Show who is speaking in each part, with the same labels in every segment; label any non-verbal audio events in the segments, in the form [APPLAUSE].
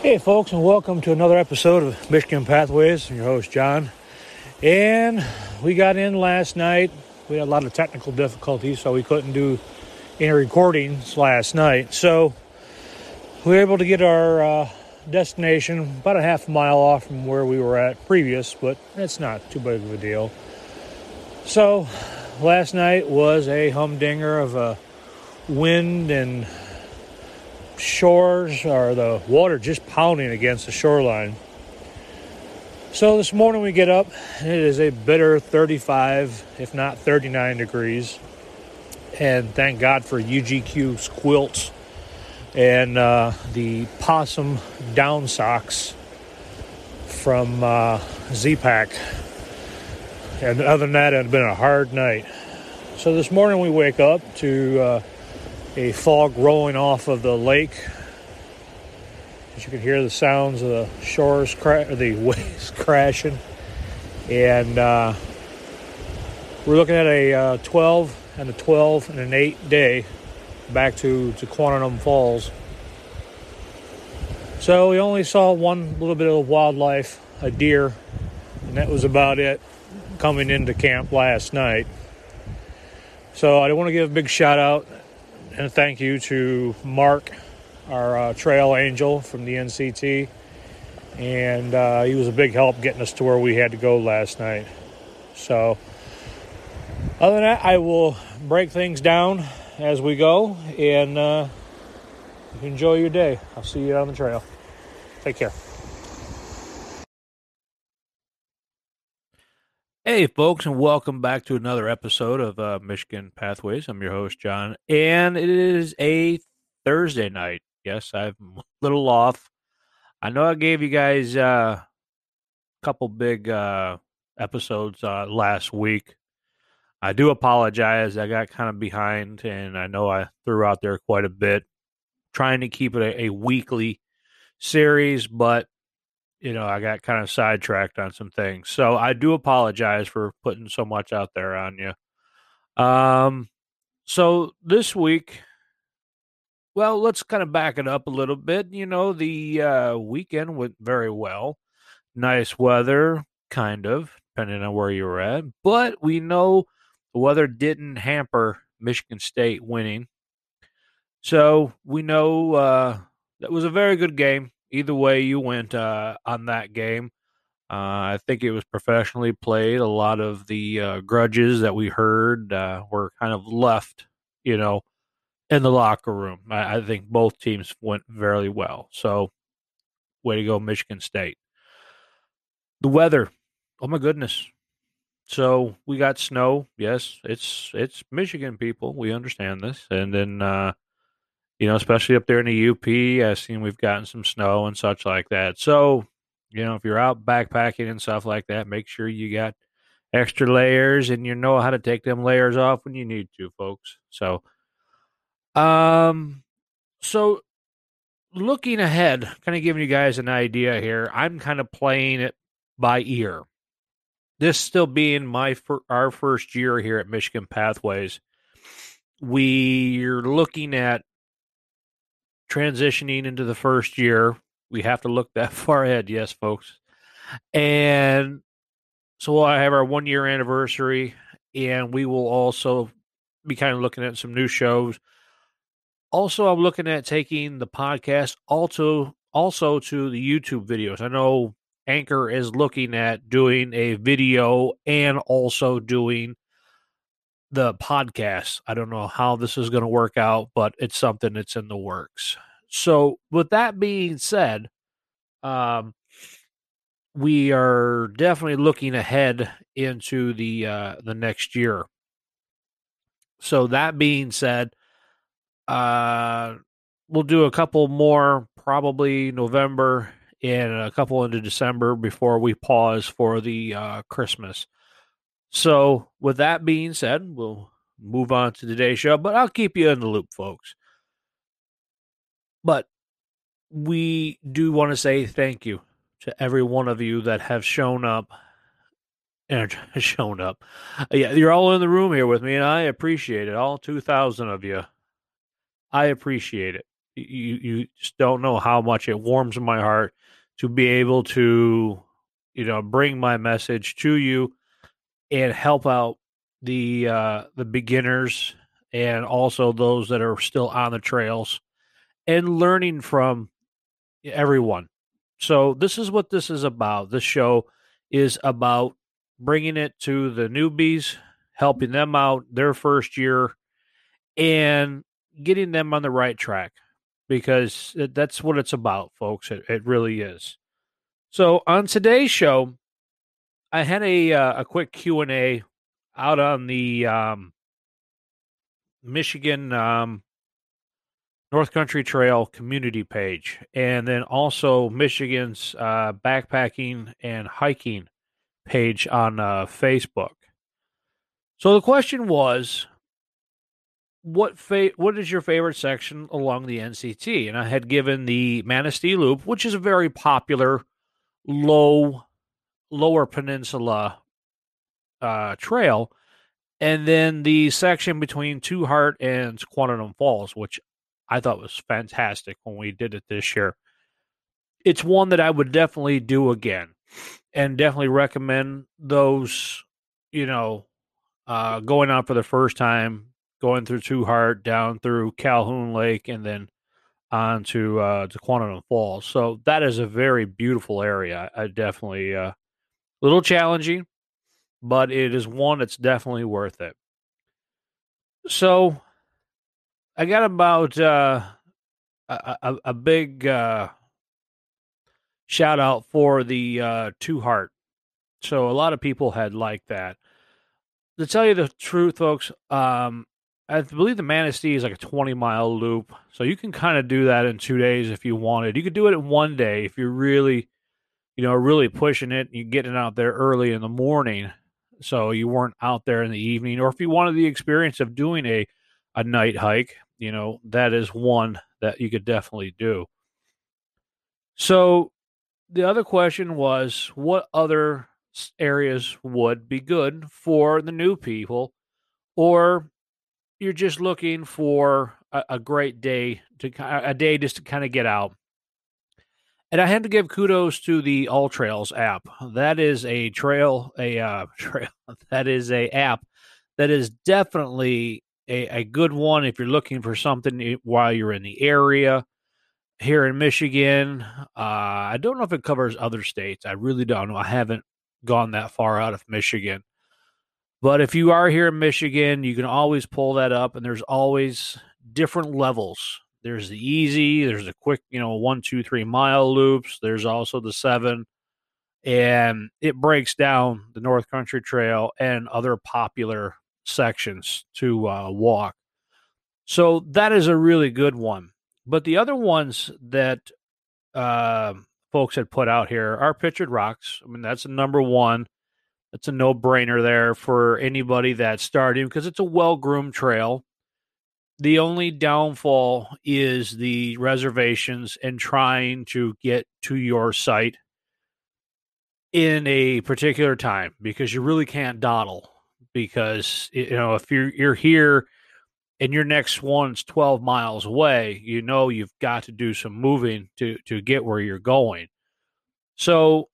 Speaker 1: Hey, folks, and welcome to another episode of Michigan Pathways. I'm your host, John. And we got in last night. We had a lot of technical difficulties, so we couldn't do any recordings last night. So we were able to get our uh, destination about a half mile off from where we were at previous, but it's not too big of a deal. So last night was a humdinger of a wind and shores or the water just pounding against the shoreline. So this morning we get up, and it is a bitter 35, if not 39 degrees. And thank God for UGQ quilts and uh, the possum down socks from uh, Z-Pack. And other than that, it had been a hard night. So this morning we wake up to uh, a fog rolling off of the lake. As you can hear the sounds of the shores, cra- the [LAUGHS] waves crashing. And uh, we're looking at a uh, 12 and a 12 and an 8 day back to, to Quantitum Falls. So we only saw one little bit of wildlife, a deer, and that was about it coming into camp last night. So I want to give a big shout out and thank you to Mark, our uh, trail angel from the NCT. And uh, he was a big help getting us to where we had to go last night. So, other than that, I will break things down as we go and uh, enjoy your day. I'll see you on the trail. Take care. Hey, folks, and welcome back to another episode of uh, Michigan Pathways. I'm your host, John, and it is a Thursday night. Yes, I'm [LAUGHS] a little off. I know I gave you guys uh, a couple big uh, episodes uh, last week. I do apologize. I got kind of behind, and I know I threw out there quite a bit, trying to keep it a, a weekly series, but you know, I got kind of sidetracked on some things. So I do apologize for putting so much out there on you. Um, so this week, well, let's kind of back it up a little bit. You know, the uh, weekend went very well. Nice weather, kind of, depending on where you were at. But we know the weather didn't hamper Michigan State winning. So we know uh, that was a very good game either way you went uh, on that game. Uh, I think it was professionally played. A lot of the uh, grudges that we heard uh, were kind of left, you know, in the locker room. I, I, think both teams went very well. So, way to go, Michigan State. The weather, oh my goodness. So we got snow. Yes, it's it's Michigan people. We understand this, and then uh, you know, especially up there in the UP. I've seen we've gotten some snow and such like that. So, you know, if you're out backpacking and stuff like that, make sure you got extra layers and you know how to take them layers off when you need to, folks. So, um, so looking ahead, kind of giving you guys an idea here, I'm kind of playing it by ear. This still being my fir- our first year here at Michigan Pathways, we're looking at transitioning into the first year. We have to look that [LAUGHS] far ahead, yes, folks. And so we'll have our one year anniversary, and we will also be kind of looking at some new shows. Also, I'm looking at taking the podcast also also to the YouTube videos. I know Anchor is looking at doing a video and also doing the podcast. I don't know how this is going to work out, but it's something that's in the works. So, with that being said, um, we are definitely looking ahead into the uh, the next year. So that being said, uh, we'll do a couple more, probably November and a couple into December before we pause for the uh, Christmas. So, with that being said, we'll move on to today's show, but I'll keep you in the loop, folks. But we do want to say thank you to every one of you that have shown up and [LAUGHS] shown up. Yeah, you're all in the room here with me, and I appreciate it. All 2,000 of you. I appreciate it. You you just don't know how much it warms my heart to be able to, you know, bring my message to you and help out the uh, the beginners and also those that are still on the trails and learning from everyone. So this is what this is about. This show is about bringing it to the newbies, helping them out their first year and getting them on the right track because that's what it's about, folks. It, it really is. So on today's show, I had a uh, a quick Q and A out on the um, Michigan um, North Country Trail community page, and then also Michigan's uh, backpacking and hiking page on uh, Facebook. So the question was, what fa- what is your favorite section along the NCT? And I had given the Manistee Loop, which is a very popular low lower peninsula uh, trail, and then the section between Two Heart and Squantum Falls, which I thought was fantastic when we did it this year. It's one that I would definitely do again, and definitely recommend those. You know, uh, going out for the first time, going through Two Heart, down through Culhane Lake, and then on to uh, to Quantum Falls. So that is a very beautiful area. I definitely uh, little challenging, but it is one that's definitely worth it. So I got about uh, a, a, a big uh, shout out for the uh, Two Heart. So a lot of people had liked that. To tell you the truth, folks, um, I believe the Manistee is like a 20 mile loop. So you can kind of do that in two days if you wanted. You could do it in one day if you're really, you know, really pushing it. You're getting out there early in the morning. So you weren't out there in the evening. Or if you wanted the experience of doing a, a night hike, you know, that is one that you could definitely do. So the other question was what other areas would be good for the new people or you're just looking for a, a great day to a day just to kind of get out. And I had to give kudos to the All Trails app. That is a trail, a uh, [LAUGHS] trail. That is a app that is definitely a, a good one if you're looking for something while you're in the area here in Michigan. Uh, I don't know if it covers other states. I really don't know. I haven't gone that far out of Michigan. But if you are here in Michigan, you can always pull that up, and there's always different levels. There's the easy, there's the quick, you know, one, two, three mile loops. There's also the seven, and it breaks down the North Country Trail and other popular sections to uh, walk. So that is a really good one. But the other ones that uh, folks had put out here are Pictured Rocks. I mean, that's a number one. It's a no brainer there for anybody that's starting because it's a well groomed trail. The only downfall is the reservations and trying to get to your site in a particular time because you really can't dawdle because you know if you're you're here and your next one's 12 miles away you know you've got to do some moving to to get where you're going. So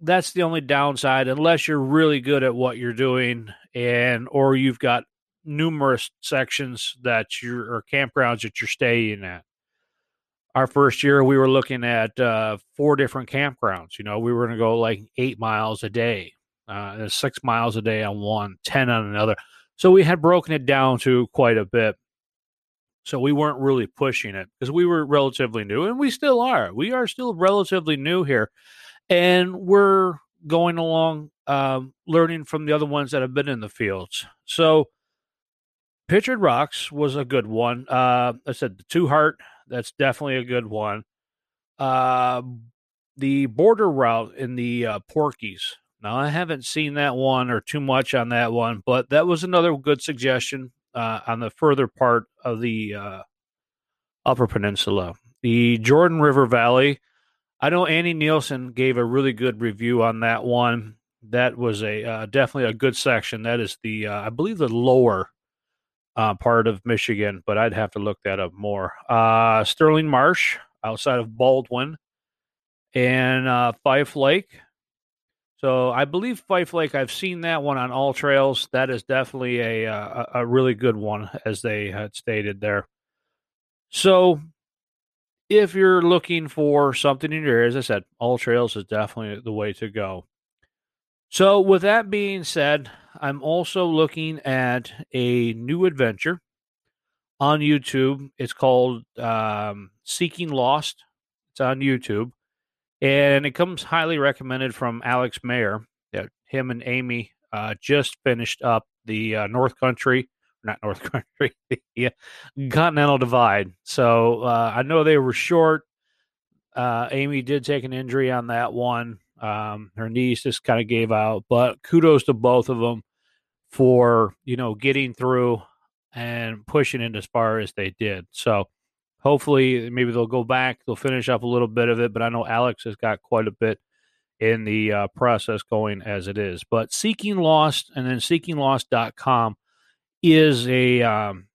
Speaker 1: that's the only downside unless you're really good at what you're doing and or you've got numerous sections that you're or campgrounds that you're staying at. Our first year we were looking at uh, four different campgrounds you know we were going to go like eight miles a day uh, six miles a day on one ten on another. So we had broken it down to quite a bit. So we weren't really pushing it because we were relatively new and we still are. We are still relatively new here and we're going along um, learning from the other ones that have been in the fields. So, Pictured Rocks was a good one. Uh, I said the Two Heart, that's definitely a good one. Uh, the border route in the uh, Porkies. Now, I haven't seen that one or too much on that one, but that was another good suggestion uh, on the further part of the uh, Upper Peninsula. The Jordan River Valley I know Annie Nielsen gave a really good review on that one. That was a uh, definitely a good section. That is the uh, I believe the lower uh, part of Michigan, but I'd have to look that up more. Uh, Sterling Marsh outside of Baldwin and uh, Fife Lake. So I believe Fife Lake. I've seen that one on all trails. That is definitely a a, a really good one, as they had stated there. So if you're looking for something in your area, as I said, all trails is definitely the way to go. So with that being said, I'm also looking at a new adventure on YouTube. It's called um, Seeking Lost. It's on YouTube, and it comes highly recommended from Alex Mayer. Yeah, him and Amy uh, just finished up the uh, North Country, not North [LAUGHS] Country, the Continental Divide. So uh, I know they were short. Uh, Amy did take an injury on that one. Um, her knees just kind of gave out, but kudos to both of them for you know getting through and pushing it as far as they did. So hopefully maybe they'll go back, they'll finish up a little bit of it, but I know Alex has got quite a bit in the uh, process going as it is. But Seeking Lost and then seekinglost.com is a um,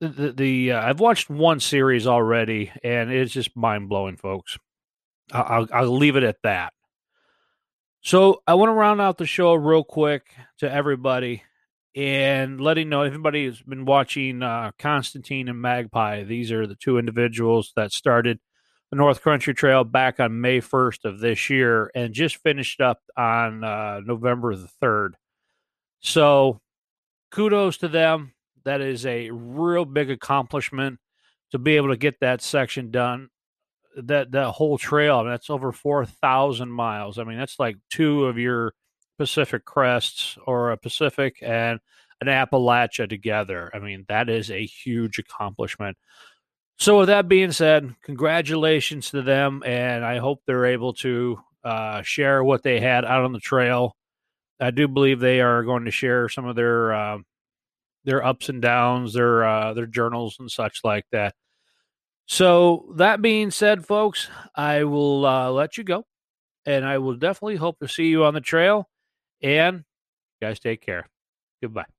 Speaker 1: the, the uh, I've watched one series already and it's just mind blowing, folks. I'll, I'll leave it at that. So I want to round out the show real quick to everybody and letting know everybody has been watching uh, Constantine and Magpie. These are the two individuals that started the North Country Trail back on May 1st of this year and just finished up on uh, November the 3rd. So kudos to them. That is a real big accomplishment to be able to get that section done that that whole trail. I mean, that's over four thousand miles. I mean, that's like two of your Pacific crests or a Pacific and an Appalachia together. I mean, that is a huge accomplishment. So, with that being said, congratulations to them, and I hope they're able to uh, share what they had out on the trail. I do believe they are going to share some of their uh, their ups and downs, their uh, their journals and such like that. So, that being said, folks, I will uh, let you go. And I will definitely hope to see you on the trail. And guys, take care. Goodbye.